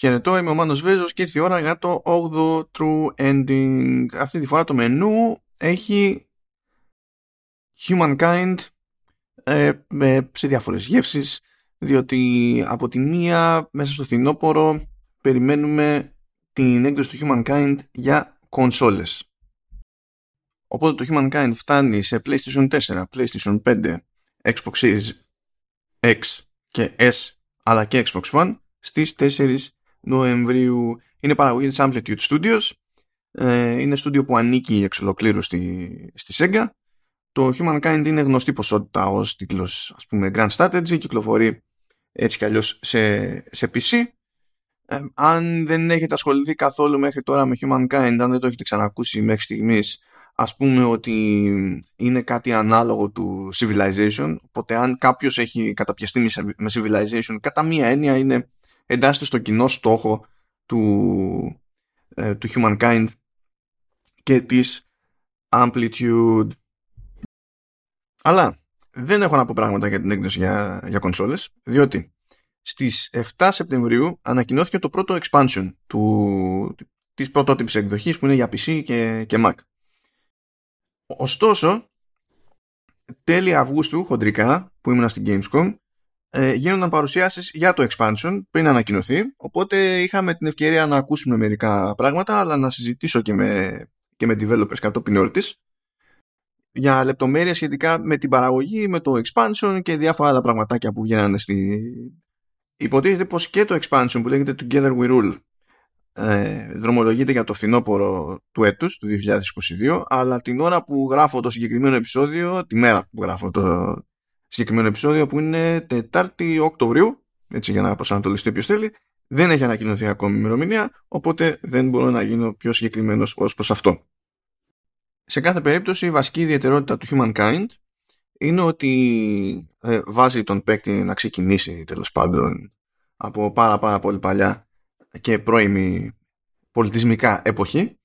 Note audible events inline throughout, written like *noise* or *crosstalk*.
Χαιρετώ, είμαι ο Μάνος Βέζος και ήρθε η ώρα για το 8ο True Ending. Αυτή τη φορά το μενού έχει Humankind ε, σε διάφορες γεύσεις διότι από τη μία μέσα στο φθινόπωρο περιμένουμε την έκδοση του Humankind για κονσόλες. Οπότε το Humankind φτάνει σε PlayStation 4, PlayStation 5, Xbox Series X και S αλλά και Xbox One στις 4 Νοεμβρίου. Είναι παραγωγή της Amplitude Studios. Ε, είναι στούντιο που ανήκει εξ ολοκλήρου στη, στη Sega. Το Humankind είναι γνωστή ποσότητα ως τίτλος ας πούμε Grand Strategy. Κυκλοφορεί έτσι κι αλλιώς σε, σε PC. Ε, αν δεν έχετε ασχοληθεί καθόλου μέχρι τώρα με Humankind, αν δεν το έχετε ξανακούσει μέχρι στιγμής, ας πούμε ότι είναι κάτι ανάλογο του Civilization, οπότε αν κάποιος έχει καταπιαστεί με Civilization, κατά μία έννοια είναι εντάσσεται στο κοινό στόχο του, ε, του Humankind και της Amplitude. Αλλά δεν έχω να πω πράγματα για την έκδοση για, για κονσόλες, διότι στις 7 Σεπτεμβρίου ανακοινώθηκε το πρώτο expansion του, της πρωτότυπης εκδοχής που είναι για PC και, και Mac. Ωστόσο, τέλη Αυγούστου, χοντρικά, που ήμουν στην Gamescom, ε, γίνονταν παρουσιάσεις για το expansion πριν ανακοινωθεί, οπότε είχαμε την ευκαιρία να ακούσουμε μερικά πράγματα, αλλά να συζητήσω και με, και με developers κατόπιν όρτης για λεπτομέρειες σχετικά με την παραγωγή, με το expansion και διάφορα άλλα πραγματάκια που βγαίνανε στη... Υποτίθεται πως και το expansion που λέγεται Together We Rule ε, δρομολογείται για το φθινόπωρο του έτους, του 2022, αλλά την ώρα που γράφω το συγκεκριμένο επεισόδιο, τη μέρα που γράφω το συγκεκριμένο επεισόδιο που είναι Τετάρτη Οκτωβρίου, έτσι για να προσανατολιστεί ποιο θέλει, δεν έχει ανακοινωθεί ακόμη ημερομηνία, οπότε δεν μπορώ να γίνω πιο συγκεκριμένος ως προς αυτό. Σε κάθε περίπτωση, η βασική ιδιαιτερότητα του Humankind είναι ότι ε, βάζει τον παίκτη να ξεκινήσει τέλος πάντων από πάρα πάρα πολύ παλιά και πρώιμη πολιτισμικά εποχή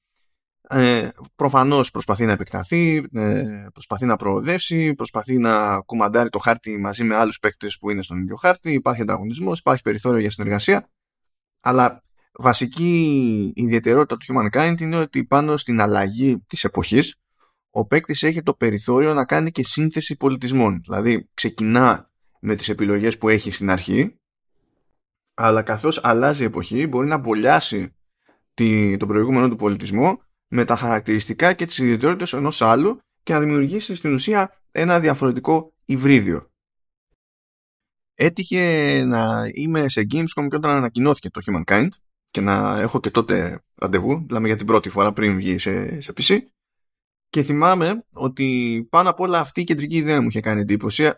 ε, προφανώς προσπαθεί να επεκταθεί, ε, προσπαθεί να προοδεύσει, προσπαθεί να κουμαντάρει το χάρτη μαζί με άλλους παίκτες που είναι στον ίδιο χάρτη, υπάρχει ανταγωνισμός, υπάρχει περιθώριο για συνεργασία, αλλά βασική ιδιαιτερότητα του Humankind είναι ότι πάνω στην αλλαγή της εποχής ο παίκτης έχει το περιθώριο να κάνει και σύνθεση πολιτισμών. Δηλαδή ξεκινά με τις επιλογές που έχει στην αρχή αλλά καθώς αλλάζει η εποχή μπορεί να μπολιάσει τον προηγούμενο του πολιτισμό με τα χαρακτηριστικά και τις ιδιαιτερότητες ενός άλλου και να δημιουργήσει στην ουσία ένα διαφορετικό υβρίδιο. Έτυχε να είμαι σε Gamescom και όταν ανακοινώθηκε το Humankind και να έχω και τότε ραντεβού, δηλαδή για την πρώτη φορά πριν βγει σε, σε PC και θυμάμαι ότι πάνω απ' όλα αυτή η κεντρική ιδέα μου είχε κάνει εντύπωση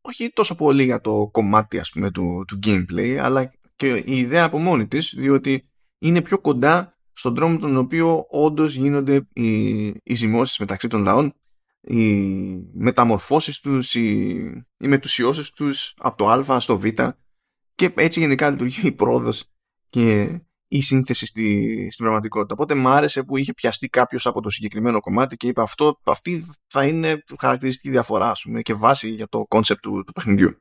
όχι τόσο πολύ για το κομμάτι ας πούμε του, του gameplay αλλά και η ιδέα από μόνη της διότι είναι πιο κοντά στον τρόπο τον οποίο όντως γίνονται οι, οι ζυμώσεις μεταξύ των λαών οι μεταμορφώσεις τους οι, οι μετουσιώσεις τους από το α στο β και έτσι γενικά λειτουργεί η πρόοδος και η σύνθεση στη, στην πραγματικότητα. Οπότε μου άρεσε που είχε πιαστεί κάποιος από το συγκεκριμένο κομμάτι και είπε αυτό, αυτή θα είναι χαρακτηριστική διαφορά ας πούμε, και βάση για το concept του, του παιχνιδιού.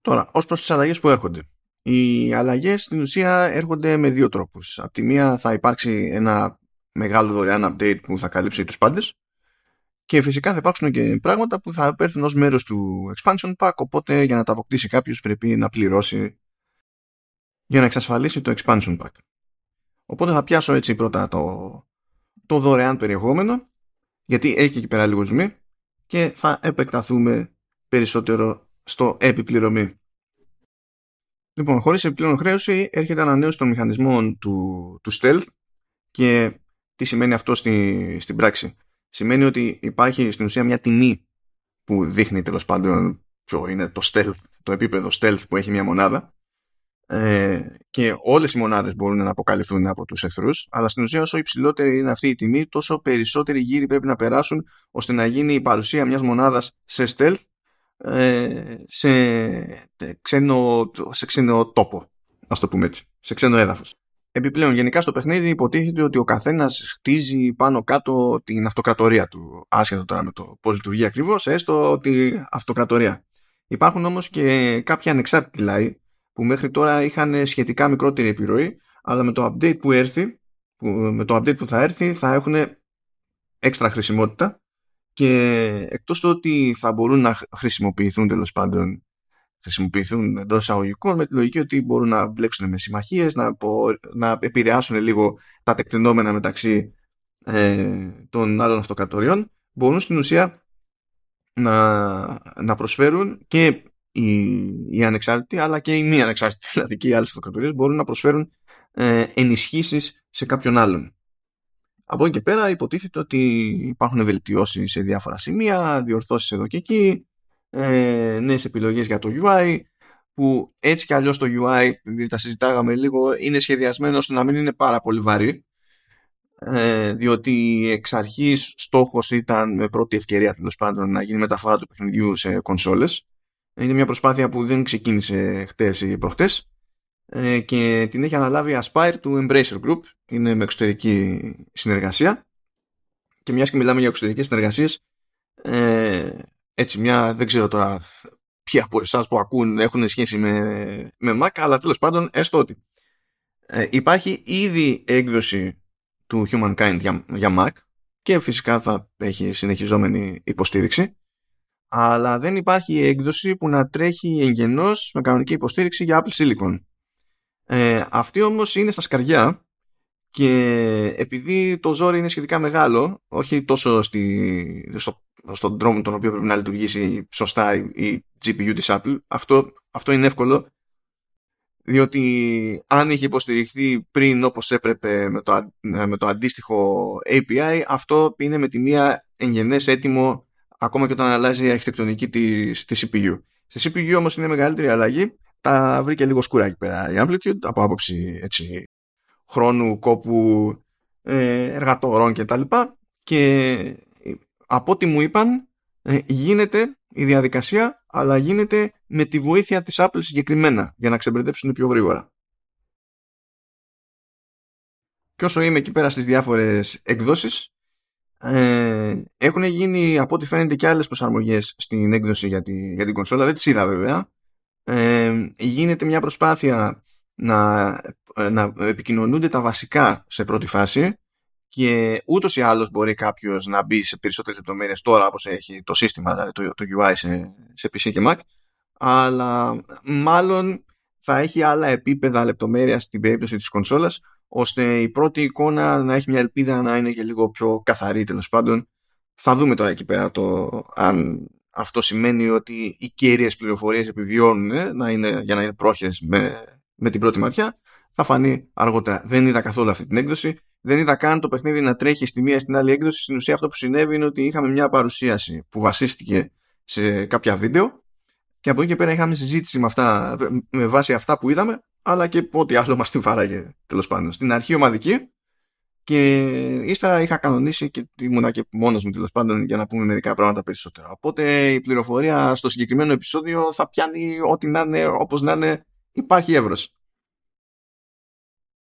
Τώρα, ως προς τις αλλαγές που έρχονται. Οι αλλαγές στην ουσία έρχονται με δύο τρόπους. Από τη μία θα υπάρξει ένα μεγάλο δωρεάν update που θα καλύψει τους πάντες και φυσικά θα υπάρξουν και πράγματα που θα έρθουν ως μέρος του expansion pack οπότε για να τα αποκτήσει κάποιος πρέπει να πληρώσει για να εξασφαλίσει το expansion pack. Οπότε θα πιάσω έτσι πρώτα το, το δωρεάν περιεχόμενο γιατί έχει εκεί πέρα λίγο ζουμί και θα επεκταθούμε περισσότερο στο επιπληρωμή. Λοιπόν, χωρίς επιπλέον χρέωση έρχεται ανανέωση των μηχανισμών του, του stealth και τι σημαίνει αυτό στη, στην πράξη. Σημαίνει ότι υπάρχει στην ουσία μια τιμή που δείχνει τέλος πάντων ποιο είναι το stealth, το επίπεδο stealth που έχει μια μονάδα ε, και όλες οι μονάδες μπορούν να αποκαλυφθούν από τους εχθρούς αλλά στην ουσία όσο υψηλότερη είναι αυτή η τιμή τόσο περισσότεροι γύροι πρέπει να περάσουν ώστε να γίνει η παρουσία μιας μονάδας σε stealth ε, σε, ξένο, σε ξένο τόπο, ας το πούμε έτσι, σε ξένο έδαφος. Επιπλέον, γενικά στο παιχνίδι υποτίθεται ότι ο καθένας χτίζει πάνω κάτω την αυτοκρατορία του, άσχετο τώρα με το πώς λειτουργεί ακριβώς, έστω ότι αυτοκρατορία. Υπάρχουν όμως και κάποια ανεξάρτητοι λαοί που μέχρι τώρα είχαν σχετικά μικρότερη επιρροή αλλά με το update που έρθει που, με το update που θα έρθει θα έχουν έξτρα χρησιμότητα και εκτός του ότι θα μπορούν να χρησιμοποιηθούν τέλος πάντων χρησιμοποιηθούν εντός εισαγωγικών με τη λογική ότι μπορούν να μπλέξουν με συμμαχίες, να, να επηρεάσουν λίγο τα τεκτενόμενα μεταξύ ε, των άλλων αυτοκρατοριών, μπορούν στην ουσία να, να προσφέρουν και οι, οι ανεξάρτητοι αλλά και οι μη ανεξάρτητοι, *laughs* δηλαδή και οι άλλες αυτοκρατορίες μπορούν να προσφέρουν ε, ενισχύσεις σε κάποιον άλλον. Από εκεί και πέρα υποτίθεται ότι υπάρχουν βελτιώσεις σε διάφορα σημεία, διορθώσεις εδώ και εκεί, ε, νέες επιλογές για το UI, που έτσι κι αλλιώς το UI, επειδή τα συζητάγαμε λίγο, είναι σχεδιασμένο ώστε να μην είναι πάρα πολύ βαρύ, ε, διότι εξ αρχής στόχος ήταν με πρώτη ευκαιρία τέλος πάντων να γίνει μεταφορά του παιχνιδιού σε κονσόλες. Είναι μια προσπάθεια που δεν ξεκίνησε χτες ή προχτές ε, και την έχει αναλάβει η Aspire του Embracer Group. Είναι με εξωτερική συνεργασία. Και μιας και μιλάμε για εξωτερικές συνεργασίες, ε, έτσι μια, δεν ξέρω τώρα ποιοι από εσάς που ακούν έχουν σχέση με, με Mac, αλλά τέλος πάντων έστω ότι ε, υπάρχει ήδη έκδοση του Humankind για, για Mac και φυσικά θα έχει συνεχιζόμενη υποστήριξη αλλά δεν υπάρχει έκδοση που να τρέχει εγγενώς με κανονική υποστήριξη για Apple Silicon. Ε, αυτή όμως είναι στα σκαριά και επειδή το ζόρι είναι σχετικά μεγάλο, όχι τόσο στη, στο, στον τρόμο τον οποίο πρέπει να λειτουργήσει σωστά η GPU της Apple, αυτό, αυτό είναι εύκολο διότι αν είχε υποστηριχθεί πριν όπως έπρεπε με το, με το αντίστοιχο API, αυτό είναι με τη μία εγγενές έτοιμο ακόμα και όταν αλλάζει η αρχιτεκτονική της, της CPU. Στη CPU όμως είναι μεγαλύτερη αλλαγή τα βρήκε λίγο σκούρα εκεί πέρα η Amplitude από άποψη έτσι, χρόνου, κόπου, ε, εργατορών και τα λοιπά. Και από ό,τι μου είπαν ε, γίνεται η διαδικασία αλλά γίνεται με τη βοήθεια της Apple συγκεκριμένα για να ξεμπερδέψουν πιο γρήγορα. Και όσο είμαι εκεί πέρα στις διάφορες εκδόσεις ε, έχουν γίνει από ό,τι φαίνεται και άλλες προσαρμογές στην έκδοση για, τη, για την κονσόλα. Δεν τις είδα βέβαια ε, γίνεται μια προσπάθεια να, να επικοινωνούνται τα βασικά σε πρώτη φάση και ούτως ή άλλως μπορεί κάποιος να μπει σε περισσότερες λεπτομέρειες τώρα όπως έχει το σύστημα, δηλαδή το, το UI σε, σε PC και Mac, αλλά μάλλον θα έχει άλλα επίπεδα λεπτομέρειας στην περίπτωση της κονσόλας, ώστε η πρώτη εικόνα να έχει μια ελπίδα να είναι και λίγο πιο καθαρή τέλος πάντων. Θα δούμε τώρα εκεί πέρα το αν αυτό σημαίνει ότι οι κύριε πληροφορίες επιβιώνουν ε, να είναι, για να είναι πρόχειρες με, με την πρώτη ματιά θα φανεί αργότερα. Δεν είδα καθόλου αυτή την έκδοση. Δεν είδα καν το παιχνίδι να τρέχει στη μία στην άλλη έκδοση. Στην ουσία αυτό που συνέβη είναι ότι είχαμε μια παρουσίαση που βασίστηκε σε κάποια βίντεο και από εκεί και πέρα είχαμε συζήτηση με, αυτά, με βάση αυτά που είδαμε αλλά και ό,τι άλλο μας την φάραγε τέλος πάντων. Στην αρχή ομαδική και ύστερα είχα κανονίσει και ήμουνα και μόνος μου τέλος πάντων για να πούμε μερικά πράγματα περισσότερα. Οπότε η πληροφορία στο συγκεκριμένο επεισόδιο θα πιάνει ό,τι να είναι, όπως να είναι, υπάρχει εύρος.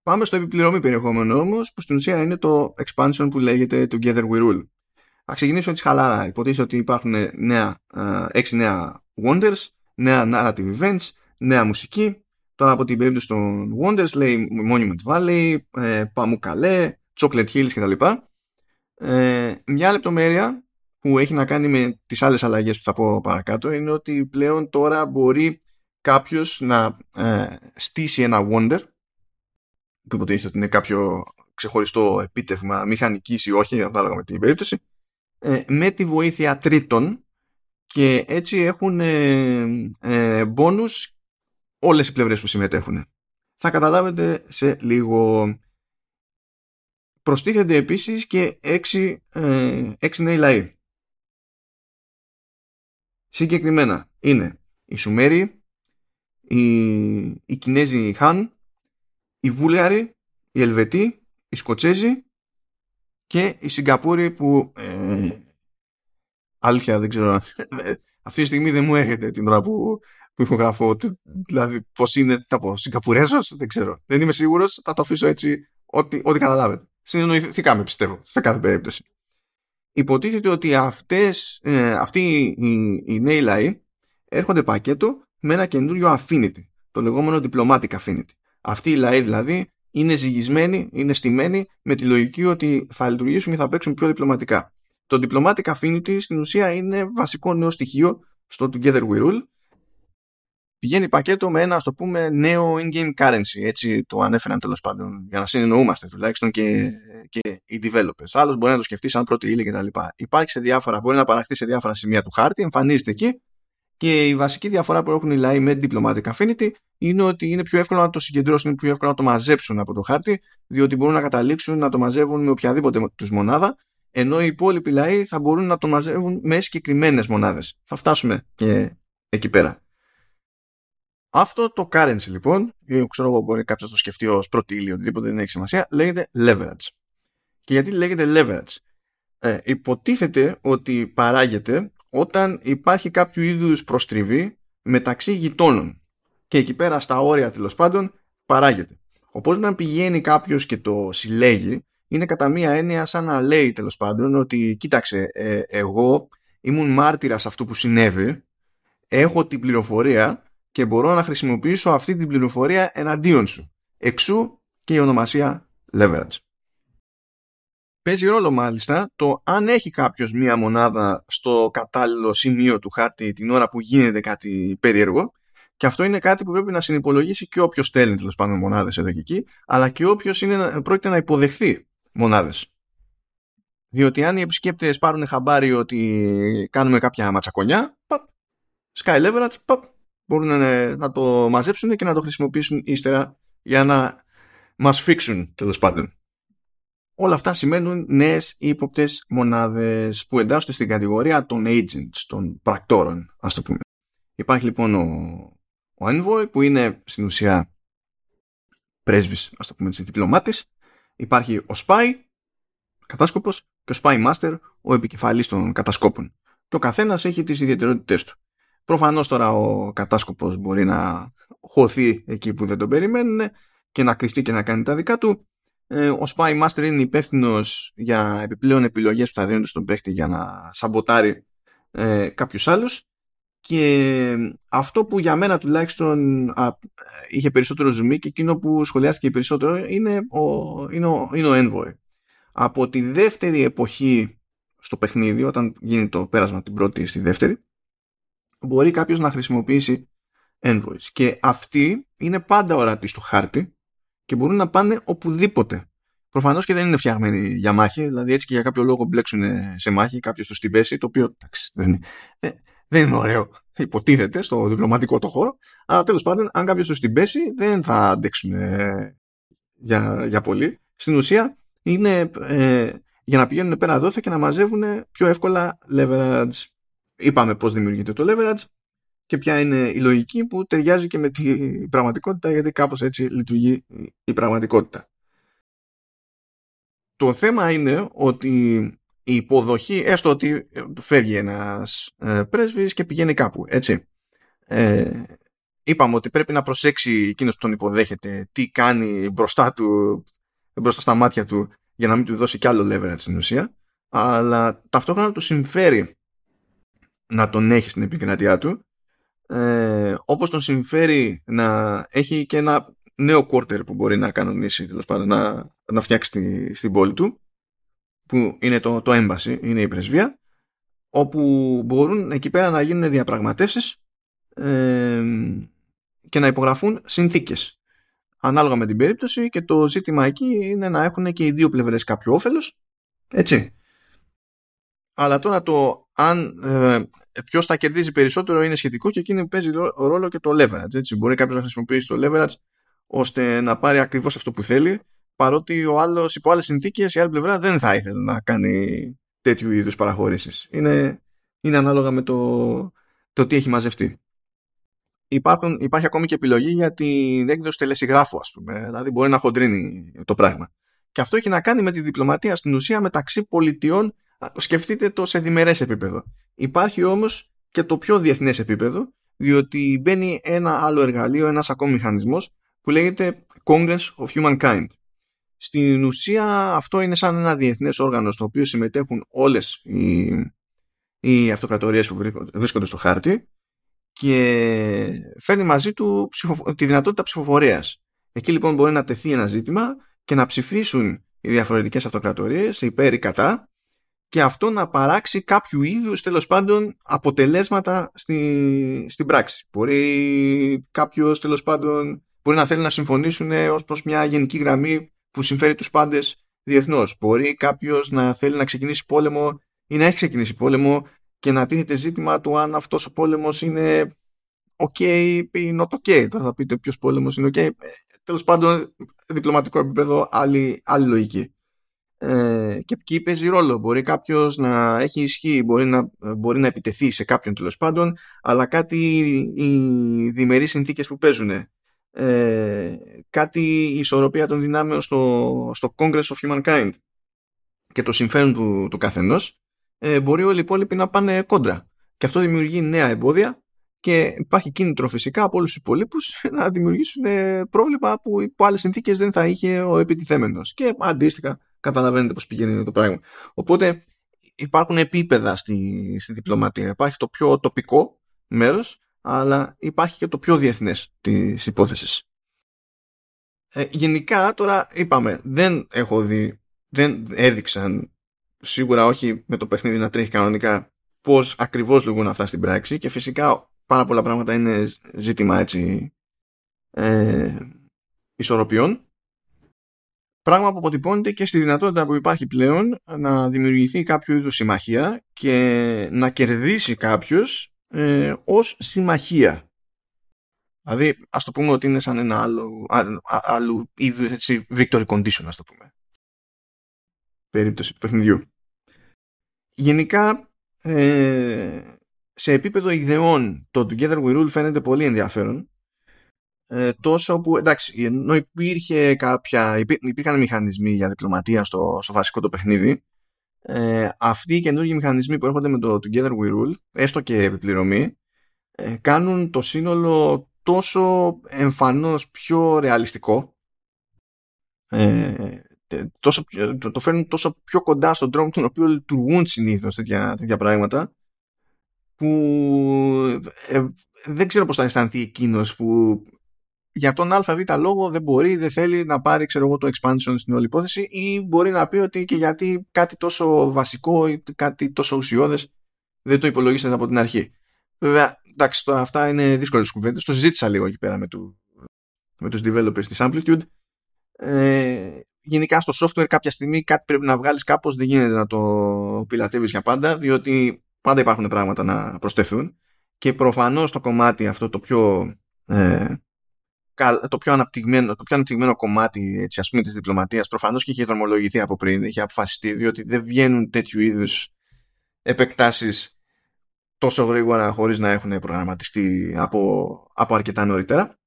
Πάμε στο επιπληρωμή περιεχόμενο όμως, που στην ουσία είναι το expansion που λέγεται Together We Rule. Θα ξεκινήσω έτσι χαλάρα. Υποτίθεται ότι υπάρχουν νέα, 6 νέα Wonders, νέα narrative events, νέα μουσική. Τώρα από την περίπτωση των Wonders λέει Monument Valley, ε, Pamukkale, Chocolate Hills κτλ. Ε, μια λεπτομέρεια που έχει να κάνει με τις άλλες αλλαγές που θα πω παρακάτω είναι ότι πλέον τώρα μπορεί κάποιος να ε, στήσει ένα Wonder που υποτίθεται ότι είναι κάποιο ξεχωριστό επίτευγμα μηχανικής ή όχι, ανάλογα με την περίπτωση, ε, με τη βοήθεια τρίτων και έτσι έχουν ε, ε, μπόνους όλες οι πλευρές που συμμετέχουν. Θα καταλάβετε σε λίγο. Προστίθενται επίσης και έξι, ε, έξι νέοι λαοί. Συγκεκριμένα είναι οι Σουμέροι, οι, οι Κινέζοι Χαν, οι Βούλγαροι, οι Ελβετοί, οι Σκοτσέζοι και οι Σιγκαπούροι που ε, αλήθεια δεν ξέρω αυτή τη στιγμή δεν μου έρχεται την ώρα που, που ηχογραφώ δηλαδή πως είναι τα πω Σιγκαπουρέζος δεν ξέρω δεν είμαι σίγουρος θα το αφήσω έτσι ό,τι, ό,τι καταλάβετε συνεννοηθήκαμε πιστεύω σε κάθε περίπτωση. Υποτίθεται ότι αυτές, ε, αυτοί οι, οι νέοι λαοί έρχονται πακέτο με ένα καινούριο Affinity. το λεγόμενο diplomatic affinity. Αυτή η λαοί δηλαδή είναι ζυγισμένοι, είναι στημένοι με τη λογική ότι θα λειτουργήσουν και θα παίξουν πιο διπλωματικά. Το diplomatic affinity στην ουσία είναι βασικό νέο στοιχείο στο Together We Rule. Πηγαίνει πακέτο με ένα, ας το πούμε, νέο in-game currency. Έτσι το ανέφεραν τέλος πάντων, για να συνεννοούμαστε τουλάχιστον και, και οι developers. Άλλος μπορεί να το σκεφτείς σαν πρώτη ύλη κτλ. Υπάρχει σε διάφορα, μπορεί να παραχθεί σε διάφορα σημεία του χάρτη, εμφανίζεται εκεί και η βασική διαφορά που έχουν οι λαοί με diplomatic affinity είναι ότι είναι πιο εύκολο να το συγκεντρώσουν, είναι πιο εύκολο να το μαζέψουν από το χάρτη, διότι μπορούν να καταλήξουν να το μαζεύουν με οποιαδήποτε τους μονάδα, ενώ οι υπόλοιποι λαοί θα μπορούν να το μαζεύουν με συγκεκριμένες μονάδες. Θα φτάσουμε και εκεί πέρα. Αυτό το currency λοιπόν, ή ξέρω εγώ μπορεί κάποιος να το σκεφτεί ως πρώτη ύλη, οτιδήποτε δεν έχει σημασία, λέγεται leverage. Και γιατί λέγεται leverage; Ε, υποτίθεται ότι παράγεται όταν υπάρχει κάποιο είδους προστριβή μεταξύ γειτόνων και εκεί πέρα στα όρια τέλος πάντων παράγεται. Οπότε να πηγαίνει κάποιος και το συλλέγει είναι κατά μία έννοια σαν να λέει τέλος πάντων ότι κοίταξε ε, εγώ ήμουν μάρτυρας αυτού που συνέβη έχω την πληροφορία και μπορώ να χρησιμοποιήσω αυτή την πληροφορία εναντίον σου. Εξού και η ονομασία leverage. Παίζει ρόλο μάλιστα το αν έχει κάποιος μία μονάδα στο κατάλληλο σημείο του χάρτη την ώρα που γίνεται κάτι περίεργο. Και αυτό είναι κάτι που πρέπει να συνυπολογίσει και όποιος στέλνει τέλος πάντων μονάδες εδώ και εκεί, αλλά και όποιος πρόκειται να υποδεχθεί μονάδες. Διότι αν οι επισκέπτες πάρουν χαμπάρι ότι κάνουμε κάποια ματσακονιά, παπ, sky leverage, παπ, μπορούν να, να το μαζέψουν και να το χρησιμοποιήσουν ύστερα για να μας φίξουν τέλος πάντων. Όλα αυτά σημαίνουν νέες ύποπτες μονάδες που εντάσσονται στην κατηγορία των agents, των πρακτόρων, ας το πούμε. Υπάρχει λοιπόν ο, ο Envoy που είναι στην ουσία πρέσβης, ας το πούμε, της διπλωμάτης. Υπάρχει ο Spy, κατάσκοπος, και ο Spy Master, ο επικεφαλής των κατασκόπων. Και ο καθένας έχει τις ιδιαιτερότητές του. Προφανώς τώρα ο κατάσκοπος μπορεί να χωθεί εκεί που δεν τον περιμένουν και να κρυφτεί και να κάνει τα δικά του ε, ο Spy Master είναι υπεύθυνος για επιπλέον επιλογές που θα δίνονται στον παίχτη για να σαμποτάρει ε, κάποιους άλλους και αυτό που για μένα τουλάχιστον α, είχε περισσότερο ζουμί και εκείνο που σχολιάστηκε περισσότερο είναι ο, είναι, ο, είναι ο Envoy. Από τη δεύτερη εποχή στο παιχνίδι, όταν γίνει το πέρασμα την πρώτη στη δεύτερη, μπορεί κάποιος να χρησιμοποιήσει Envoys. Και αυτή είναι πάντα ορατή στο χάρτη και μπορούν να πάνε οπουδήποτε. Προφανώς και δεν είναι φτιαγμένοι για μάχη, δηλαδή έτσι και για κάποιο λόγο μπλέξουν σε μάχη, κάποιος του την πέσει, το οποίο εντάξει, δεν, είναι, δεν είναι ωραίο. Υποτίθεται στο διπλωματικό το χώρο, αλλά τέλος πάντων, αν κάποιος του την πέσει, δεν θα αντέξουν για, για πολύ. Στην ουσία, είναι ε, για να πηγαίνουν πέρα δόθε και να μαζεύουν πιο εύκολα leverage. Είπαμε πώς δημιουργείται το leverage και ποια είναι η λογική που ταιριάζει και με την πραγματικότητα γιατί κάπως έτσι λειτουργεί η πραγματικότητα. Το θέμα είναι ότι η υποδοχή, έστω ότι φεύγει ένας ε, πρέσβης και πηγαίνει κάπου, έτσι. Ε, είπαμε ότι πρέπει να προσέξει εκείνος που τον υποδέχεται τι κάνει μπροστά του, μπροστά στα μάτια του για να μην του δώσει κι άλλο leverage στην ουσία αλλά ταυτόχρονα του συμφέρει να τον έχει στην επικρατεία του. Ε, όπως τον συμφέρει να έχει και ένα νέο quarter που μπορεί να κανονίσει τέλος πάντων να, να φτιάξει τη, στην πόλη του που είναι το, το embassy, είναι η πρεσβεία όπου μπορούν εκεί πέρα να γίνουν διαπραγματεύσεις ε, και να υπογραφούν συνθήκες. Ανάλογα με την περίπτωση και το ζήτημα εκεί είναι να έχουν και οι δύο πλευρές κάποιο όφελος έτσι. Αλλά τώρα το αν ε, ποιος θα κερδίζει περισσότερο είναι σχετικό και εκείνη που παίζει ρόλο και το leverage. Έτσι. Μπορεί κάποιος να χρησιμοποιήσει το leverage ώστε να πάρει ακριβώς αυτό που θέλει, παρότι ο άλλος υπό άλλες συνθήκες η άλλη πλευρά δεν θα ήθελε να κάνει τέτοιου είδους παραχωρήσεις. Είναι, είναι ανάλογα με το, το τι έχει μαζευτεί. Υπάρχουν, υπάρχει ακόμη και επιλογή για την έκδοση τελεσυγράφου, ας πούμε. Δηλαδή μπορεί να χοντρίνει το πράγμα. Και αυτό έχει να κάνει με τη διπλωματία στην ουσία μεταξύ πολιτιών σκεφτείτε το σε διμερές επίπεδο. Υπάρχει όμως και το πιο διεθνές επίπεδο, διότι μπαίνει ένα άλλο εργαλείο, ένας ακόμη μηχανισμός, που λέγεται Congress of Humankind. Στην ουσία αυτό είναι σαν ένα διεθνές όργανο στο οποίο συμμετέχουν όλες οι, οι αυτοκρατορίες που βρίσκονται στο χάρτη και φέρνει μαζί του τη δυνατότητα ψηφοφορίας. Εκεί λοιπόν μπορεί να τεθεί ένα ζήτημα και να ψηφίσουν οι διαφορετικές αυτοκρατορίες υπέρ ή κατά και αυτό να παράξει κάποιο είδους τέλος πάντων αποτελέσματα στη, στην πράξη. Μπορεί κάποιος τέλος πάντων μπορεί να θέλει να συμφωνήσουν ως προς μια γενική γραμμή που συμφέρει τους πάντες διεθνώς. Μπορεί κάποιος να θέλει να ξεκινήσει πόλεμο ή να έχει ξεκινήσει πόλεμο και να τίθεται ζήτημα του αν αυτός ο πόλεμος είναι OK ή not OK. Τώρα θα πείτε ποιος πόλεμος είναι OK. Τέλος πάντων, διπλωματικό επίπεδο, άλλη, άλλη λογική. Ε, και εκεί παίζει ρόλο. Μπορεί κάποιος να έχει ισχύ, μπορεί να, μπορεί να επιτεθεί σε κάποιον τέλος πάντων, αλλά κάτι οι διμερείς συνθήκες που παίζουν. Ε, κάτι η ισορροπία των δυνάμεων στο, στο Congress of Humankind και το συμφέρον του, του καθενός ε, μπορεί όλοι οι υπόλοιποι να πάνε κόντρα και αυτό δημιουργεί νέα εμπόδια και υπάρχει κίνητρο φυσικά από όλους τους υπολείπου *laughs* να δημιουργήσουν πρόβλημα που υπό άλλες συνθήκες δεν θα είχε ο επιτιθέμενος. Και αντίστοιχα καταλαβαίνετε πώς πηγαίνει το πράγμα. Οπότε υπάρχουν επίπεδα στη, στη διπλωματία. Υπάρχει το πιο τοπικό μέρος, αλλά υπάρχει και το πιο διεθνές της υπόθεσης. Ε, γενικά τώρα είπαμε, δεν έχω δει, δεν έδειξαν σίγουρα όχι με το παιχνίδι να τρέχει κανονικά πώς ακριβώς λειτουργούν αυτά στην πράξη και φυσικά πάρα πολλά πράγματα είναι ζήτημα έτσι ε, ισορροπιών Πράγμα που αποτυπώνεται και στη δυνατότητα που υπάρχει πλέον να δημιουργηθεί κάποιο είδους συμμαχία και να κερδίσει κάποιος ε, ως συμμαχία. Δηλαδή, ας το πούμε ότι είναι σαν ένα άλλο, άλλο είδους έτσι, victory condition, ας το πούμε. Περίπτωση του παιχνιδιού. Γενικά, ε, σε επίπεδο ιδεών, το Together We Rule φαίνεται πολύ ενδιαφέρον ε, τόσο που εντάξει ενώ υπήρχε κάποια, υπήρχαν μηχανισμοί για διπλωματία στο, στο βασικό το παιχνίδι ε, αυτοί οι καινούργιοι μηχανισμοί που έρχονται με το Together We Rule έστω και επιπληρωμή ε, κάνουν το σύνολο τόσο εμφανώς πιο ρεαλιστικό ε, τόσο, το, το φέρνουν τόσο πιο κοντά στον τρόπο τον οποίο λειτουργούν συνήθως τέτοια, τέτοια πράγματα που ε, δεν ξέρω πώς θα αισθανθεί εκείνος που για τον ΑΒ λόγο δεν μπορεί, δεν θέλει να πάρει ξέρω εγώ, το expansion στην όλη υπόθεση ή μπορεί να πει ότι και γιατί κάτι τόσο βασικό ή κάτι τόσο ουσιώδες δεν το υπολογίσατε από την αρχή. Βέβαια, εντάξει, τώρα αυτά είναι δύσκολες κουβέντες. Το συζήτησα λίγο εκεί πέρα με, του, με τους developers της Amplitude. Ε, γενικά στο software κάποια στιγμή κάτι πρέπει να βγάλεις κάπως δεν γίνεται να το πιλατεύεις για πάντα διότι πάντα υπάρχουν πράγματα να προσθεθούν και προφανώς το κομμάτι αυτό το πιο ε, το πιο αναπτυγμένο, το πιο αναπτυγμένο κομμάτι έτσι, ας πούμε, της διπλωματίας προφανώς και είχε δρομολογηθεί από πριν, είχε αποφασιστεί διότι δεν βγαίνουν τέτοιου είδους επεκτάσεις τόσο γρήγορα χωρίς να έχουν προγραμματιστεί από, από αρκετά νωρίτερα.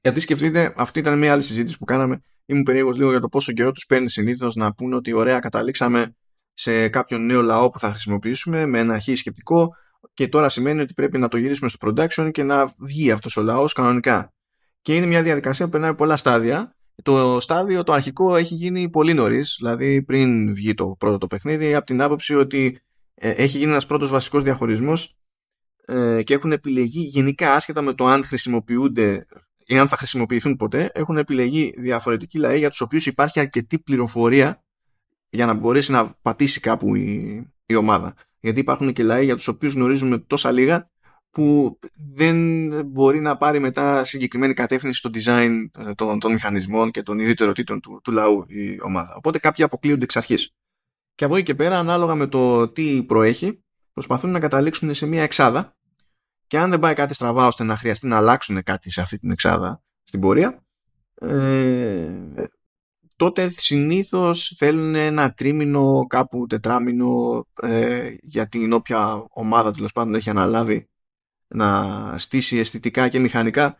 Γιατί σκεφτείτε, αυτή ήταν μια άλλη συζήτηση που κάναμε. Ήμουν περίεργος λίγο για το πόσο καιρό τους παίρνει συνήθως να πούνε ότι ωραία καταλήξαμε σε κάποιον νέο λαό που θα χρησιμοποιήσουμε με ένα χι σκεπτικό και τώρα σημαίνει ότι πρέπει να το γυρίσουμε στο production και να βγει αυτός ο λαός κανονικά και είναι μια διαδικασία που περνάει πολλά στάδια. Το στάδιο το αρχικό έχει γίνει πολύ νωρίς, δηλαδή πριν βγει το πρώτο το παιχνίδι, από την άποψη ότι ε, έχει γίνει ένας πρώτος βασικός διαχωρισμός ε, και έχουν επιλεγεί γενικά άσχετα με το αν χρησιμοποιούνται ή αν θα χρησιμοποιηθούν ποτέ, έχουν επιλεγεί διαφορετικοί λαοί για τους οποίους υπάρχει αρκετή πληροφορία για να μπορέσει να πατήσει κάπου η, η ομάδα. Γιατί υπάρχουν και λαοί για τους οποίους γνωρίζουμε τόσα λίγα που δεν μπορεί να πάρει μετά συγκεκριμένη κατεύθυνση στο design ε, των, των μηχανισμών και των ιδιαιτεροτήτων του, του λαού η ομάδα. Οπότε κάποιοι αποκλείονται εξ αρχής. Και από εκεί και πέρα, ανάλογα με το τι προέχει, προσπαθούν να καταλήξουν σε μια εξάδα και αν δεν πάει κάτι στραβά ώστε να χρειαστεί να αλλάξουν κάτι σε αυτή την εξάδα στην πορεία, ε, τότε συνήθως θέλουν ένα τρίμηνο, κάπου τετράμινο ε, για την όποια ομάδα τέλος πάντων έχει αναλάβει να στήσει αισθητικά και μηχανικά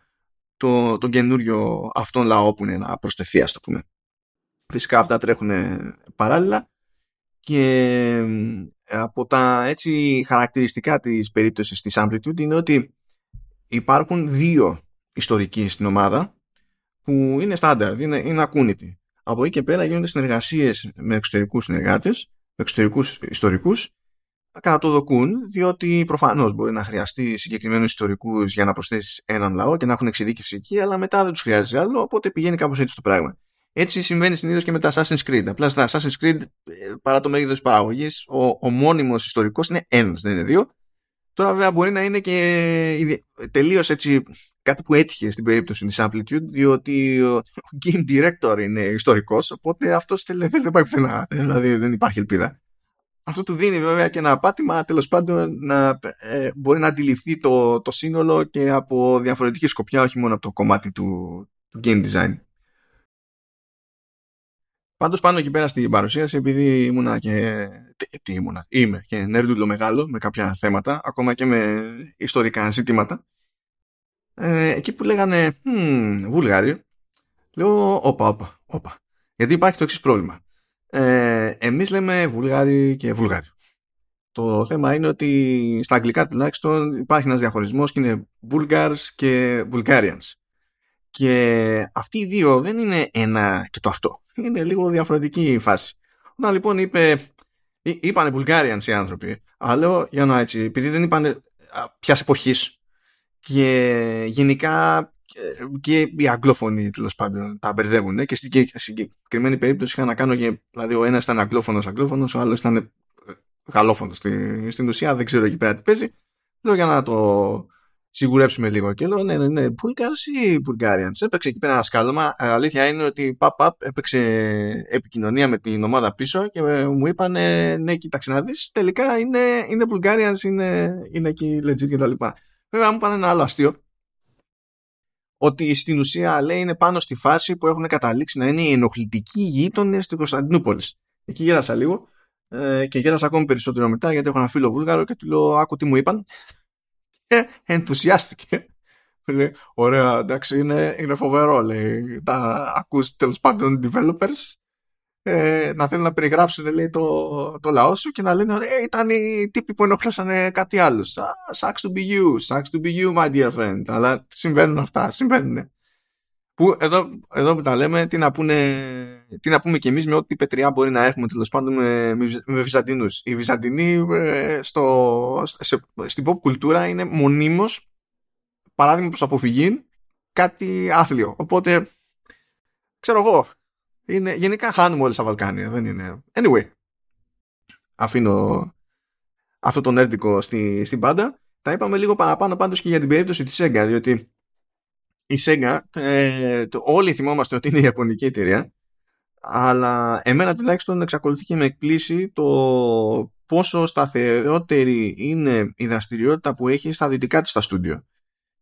το, τον καινούριο αυτόν λαό που είναι να προσθεθεί ας το πούμε. Φυσικά αυτά τρέχουν παράλληλα και από τα έτσι χαρακτηριστικά της περίπτωσης της Amplitude είναι ότι υπάρχουν δύο ιστορικοί στην ομάδα που είναι standard, είναι, είναι ακούνητοι. Από εκεί και πέρα γίνονται συνεργασίες με εξωτερικούς συνεργάτες, με εξωτερικούς ιστορικούς κατά το δοκούν, διότι προφανώς μπορεί να χρειαστεί συγκεκριμένους ιστορικούς για να προσθέσεις έναν λαό και να έχουν εξειδίκευση εκεί, αλλά μετά δεν τους χρειάζεται άλλο, οπότε πηγαίνει κάπως έτσι το πράγμα. Έτσι συμβαίνει συνήθως και με τα Assassin's Creed. Απλά στα Assassin's Creed, ε, παρά το μέγεθος της παραγωγής, ο, ο μόνιμος ιστορικός είναι ένας, δεν είναι δύο. Τώρα βέβαια μπορεί να είναι και τελείως έτσι κάτι που έτυχε στην περίπτωση της Amplitude διότι ο game director είναι ιστορικός οπότε αυτός δεν πάει πουθενά δηλαδή δεν υπάρχει ελπίδα αυτό του δίνει βέβαια και ένα πάτημα τέλος πάντων να ε, μπορεί να αντιληφθεί το, το σύνολο και από διαφορετική σκοπιά όχι μόνο από το κομμάτι του, του game design Πάντως πάνω εκεί πέρα στην παρουσίαση, επειδή ήμουνα και. Τι, ήμουνα, είμαι και νέρντουλο μεγάλο με κάποια θέματα, ακόμα και με ιστορικά ζητήματα. Ε, εκεί που λέγανε hm, Βουλγάρι, λέω όπα, όπα, όπα. Γιατί υπάρχει το εξής πρόβλημα. Ε, εμείς λέμε Βουλγάρι και Βουλγάρι. Το θέμα είναι ότι στα αγγλικά τουλάχιστον υπάρχει ένας διαχωρισμός και είναι Bulgars και Bulgarians. Και αυτοί οι δύο δεν είναι ένα και το αυτό. Είναι λίγο διαφορετική η φάση. Όταν λοιπόν είπε, είπανε Bulgarians οι άνθρωποι, αλλά λέω για να έτσι, επειδή δεν είπανε ποιας εποχής και γενικά και οι αγγλόφωνοι τέλος πάντων τα μπερδεύουν και στην συγκεκριμένη περίπτωση είχα να κάνω και δηλαδή ο ένας ήταν αγγλόφωνος αγγλόφωνος, ο άλλος ήταν ε, γαλλόφωνος. Στην ουσία δεν ξέρω εκεί πέρα τι παίζει. Λέω για να το σιγουρέψουμε λίγο. Και λέω, ναι, ναι, ναι, Bulgars ή Bulgarians. Έπαιξε εκεί πέρα ένα σκάλωμα. Ε, αλήθεια είναι ότι παπ, παπ, έπαιξε επικοινωνία με την ομάδα πίσω και μου είπαν, ναι, κοίταξε να δεις. Τελικά είναι, είναι Bulgarians, είναι, είναι εκεί legit και τα λοιπά. Βέβαια μου είπαν ένα άλλο αστείο. Ότι στην ουσία λέει είναι πάνω στη φάση που έχουν καταλήξει να είναι οι ενοχλητικοί γείτονες τη Κωνσταντινούπολης. Εκεί γέλασα λίγο ε, και γέλασα ακόμη περισσότερο μετά γιατί έχω ένα φίλο Βούλγαρο και του λέω: Άκου τι μου είπαν ενθουσιάστηκε. Λέει, ωραία, εντάξει, είναι, είναι φοβερό, λέει. Τα ακούς τέλος πάντων developers ε, να θέλουν να περιγράψουν λέει, το, το λαό σου και να λένε ε, ήταν οι τύποι που ενοχλώσαν κάτι άλλο. Sucks to be you, sucks to be you, my dear friend. Αλλά συμβαίνουν αυτά, συμβαίνουν. Που εδώ, εδώ που τα λέμε, τι να, πούνε, τι να πούμε κι εμείς με ό,τι πετριά μπορεί να έχουμε τέλος πάντων με, με Βυζαντινούς. Οι Βυζαντινοί ε, στο, σε, στην pop κουλτούρα είναι μονίμως παράδειγμα προς αποφυγή κάτι άθλιο. Οπότε, ξέρω εγώ, είναι, γενικά χάνουμε όλες τα Βαλκάνια. Δεν είναι. Anyway, αφήνω αυτό το νέρντικο στη, στην πάντα. Τα είπαμε λίγο παραπάνω πάντως και για την περίπτωση της Sega, διότι η Sega, ε, το, όλοι θυμόμαστε ότι είναι η Ιαπωνική εταιρεία, αλλά εμένα τουλάχιστον εξακολουθεί και με εκπλήσει το πόσο σταθερότερη είναι η δραστηριότητα που έχει στα δυτικά της στα στούντιο.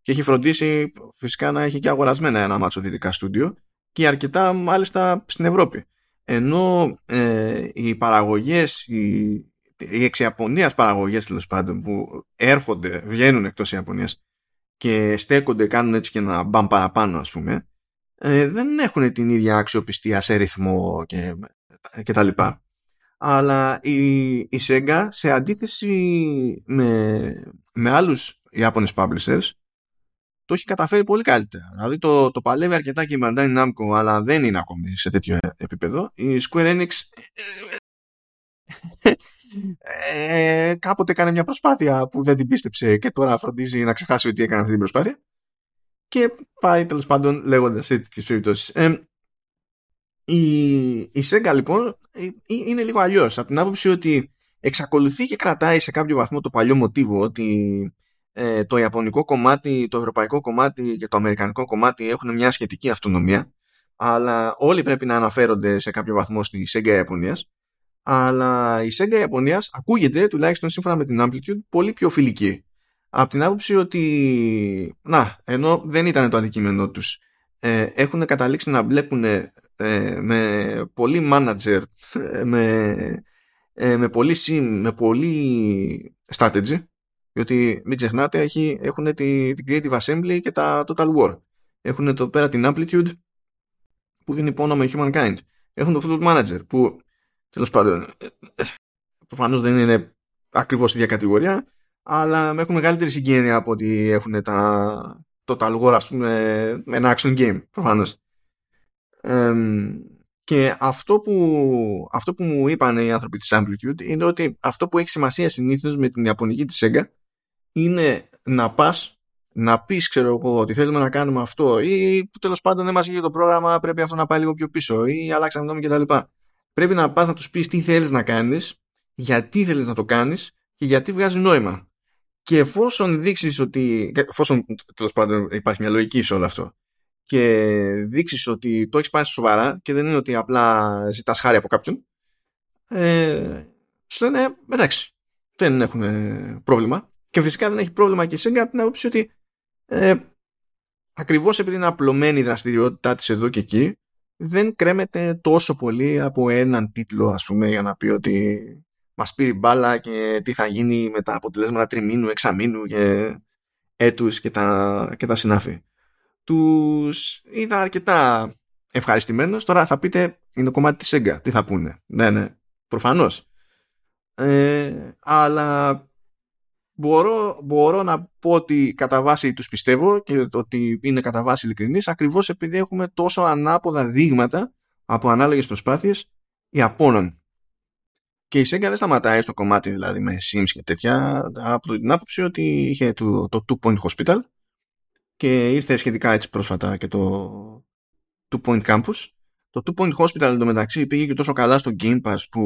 Και έχει φροντίσει φυσικά να έχει και αγορασμένα ένα μάτσο δυτικά στούντιο και αρκετά μάλιστα στην Ευρώπη. Ενώ ε, οι παραγωγές, οι, οι εξ παραγωγές τέλος πάντων που έρχονται, βγαίνουν εκτός Ιαπωνίας και στέκονται, κάνουν έτσι και ένα μπαμ παραπάνω ας πούμε, ε, δεν έχουν την ίδια αξιοπιστία σε ρυθμό και, και τα λοιπά. Αλλά η, η Sega σε αντίθεση με, με άλλους Ιάπωνες publishers το έχει καταφέρει πολύ καλύτερα. Δηλαδή το, το παλεύει αρκετά και η Bandai Namco αλλά δεν είναι ακόμη σε τέτοιο επίπεδο. Η Square Enix ε, κάποτε έκανε μια προσπάθεια που δεν την πίστεψε και τώρα φροντίζει να ξεχάσει ότι έκανε αυτή την προσπάθεια και πάει τέλος πάντων λέγοντας σε τέτοιες περιπτώσεις. Ε, η, η Sega λοιπόν ε, ε, είναι λίγο αλλιώς από την άποψη ότι εξακολουθεί και κρατάει σε κάποιο βαθμό το παλιό μοτίβο ότι ε, το ιαπωνικό κομμάτι, το ευρωπαϊκό κομμάτι και το αμερικανικό κομμάτι έχουν μια σχετική αυτονομία αλλά όλοι πρέπει να αναφέρονται σε κάποιο βαθμό στη Sega Ιαπωνίας αλλά η Sega Ιαπωνίας ακούγεται, τουλάχιστον σύμφωνα με την Amplitude, πολύ πιο φιλική. Από την άποψη ότι, να, ενώ δεν ήταν το αντικείμενό τους, ε, έχουν καταλήξει να μπλέκουν ε, με πολύ manager, ε, με, ε, με πολύ sim, με πολύ strategy, διότι μην ξεχνάτε έχει, έχουν τη, την Creative Assembly και τα Total War. Έχουν εδώ πέρα την Amplitude που δίνει πόνο με Humankind. Έχουν το Football Manager που Τέλος πάντων, προφανώς δεν είναι ακριβώς η ίδια κατηγορία, αλλά έχουν μεγαλύτερη συγγένεια από ότι έχουν τα, το War, ας πούμε, με ένα action game, προφανώς. Και αυτό που, αυτό που μου είπαν οι άνθρωποι της Amplitude είναι ότι αυτό που έχει σημασία συνήθως με την Ιαπωνική της Sega είναι να πας να πεις ξέρω εγώ ότι θέλουμε να κάνουμε αυτό ή που τέλος πάντων δεν μας βγήκε το πρόγραμμα πρέπει αυτό να πάει λίγο πιο πίσω ή αλλάξαμε γνώμη κτλ. Πρέπει να πας να τους πεις τι θέλεις να κάνεις, γιατί θέλεις να το κάνεις και γιατί βγάζει νόημα. Και εφόσον δείξεις ότι, εφόσον τέλος πάντων υπάρχει μια λογική σε όλο αυτό και δείξεις ότι το έχεις πάρει σοβαρά και δεν είναι ότι απλά ζητάς χάρη από κάποιον ε, σου λένε εντάξει δεν έχουν πρόβλημα και φυσικά δεν έχει πρόβλημα και η από την άποψη ότι ε, ακριβώς επειδή είναι απλωμένη η δραστηριότητά της εδώ και εκεί δεν κρέμεται τόσο πολύ από έναν τίτλο ας πούμε για να πει ότι μας πήρε μπάλα και τι θα γίνει με τα αποτελέσματα τριμήνου, εξαμήνου και έτους και τα, και τα συνάφη. Τους είδα αρκετά ευχαριστημένος. Τώρα θα πείτε είναι το κομμάτι της Sega. Τι θα πούνε. Ναι, ναι. Προφανώς. Ε, αλλά μπορώ, μπορώ να πω ότι κατά βάση τους πιστεύω και ότι είναι κατά βάση ειλικρινής ακριβώς επειδή έχουμε τόσο ανάποδα δείγματα από ανάλογες προσπάθειες Ιαπώνων. Και η Sega δεν σταματάει στο κομμάτι δηλαδή με Sims και τέτοια από την άποψη ότι είχε το, το Two Point Hospital και ήρθε σχετικά έτσι πρόσφατα και το Two Point Campus. Το Two Point Hospital εντωμεταξύ πήγε και τόσο καλά στο Game Pass που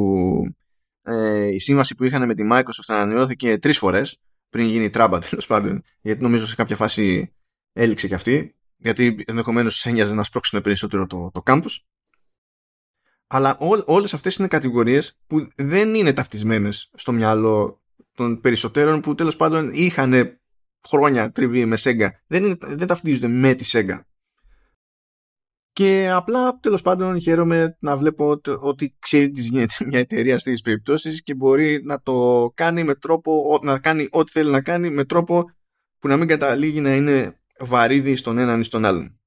ε, η σύμβαση που είχαν με τη Microsoft ανανεώθηκε τρεις φορές πριν γίνει η τράμπα *laughs* τέλος πάντων. Γιατί νομίζω σε κάποια φάση έληξε και αυτή γιατί ενδεχομένως ένοιαζε να σπρώξουν περισσότερο το, το campus. Αλλά ό, όλες αυτές είναι κατηγορίες που δεν είναι ταυτισμένες στο μυαλό των περισσότερων που τέλος πάντων είχαν χρόνια τριβή με Sega. Δεν, είναι, δεν ταυτίζονται με τη Sega και απλά τέλος πάντων χαίρομαι να βλέπω ότι ξέρει τι γίνεται μια εταιρεία στις περιπτώσεις και μπορεί να το κάνει με τρόπο, να κάνει ό,τι θέλει να κάνει με τρόπο που να μην καταλήγει να είναι βαρύδι στον έναν ή στον άλλον.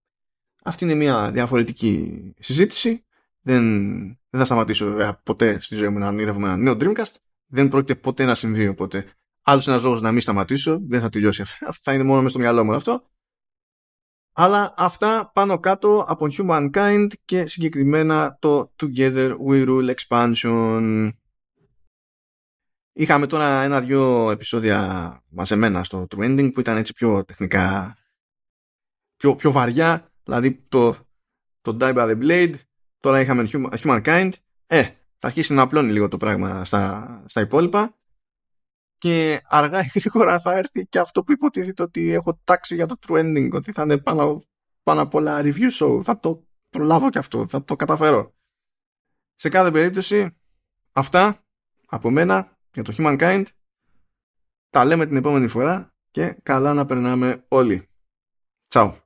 Αυτή είναι μια διαφορετική συζήτηση. Δεν, δεν θα σταματήσω ποτέ στη ζωή μου να ονειρεύομαι ένα νέο Dreamcast. Δεν πρόκειται ποτέ να συμβεί οπότε. Άλλος ένας λόγος να μην σταματήσω. Δεν θα τελειώσει αυτό. Θα είναι μόνο μες στο μυαλό μου αυτό. Αλλά αυτά πάνω κάτω από Humankind και συγκεκριμένα το Together We Rule Expansion. Είχαμε τώρα ένα-δυο επεισόδια μαζεμένα στο True που ήταν έτσι πιο τεχνικά, πιο, πιο βαριά. Δηλαδή το, το Die by the Blade, τώρα είχαμε Humankind. Ε, θα αρχίσει να απλώνει λίγο το πράγμα στα, στα υπόλοιπα και αργά ή γρήγορα θα έρθει και αυτό που υποτίθεται ότι έχω τάξει για το true ending, ότι θα είναι πάνω, πάνω απ' όλα review show. Θα το προλάβω και αυτό, θα το καταφέρω. Σε κάθε περίπτωση, αυτά από μένα για το Humankind. Τα λέμε την επόμενη φορά και καλά να περνάμε όλοι. Τσάου.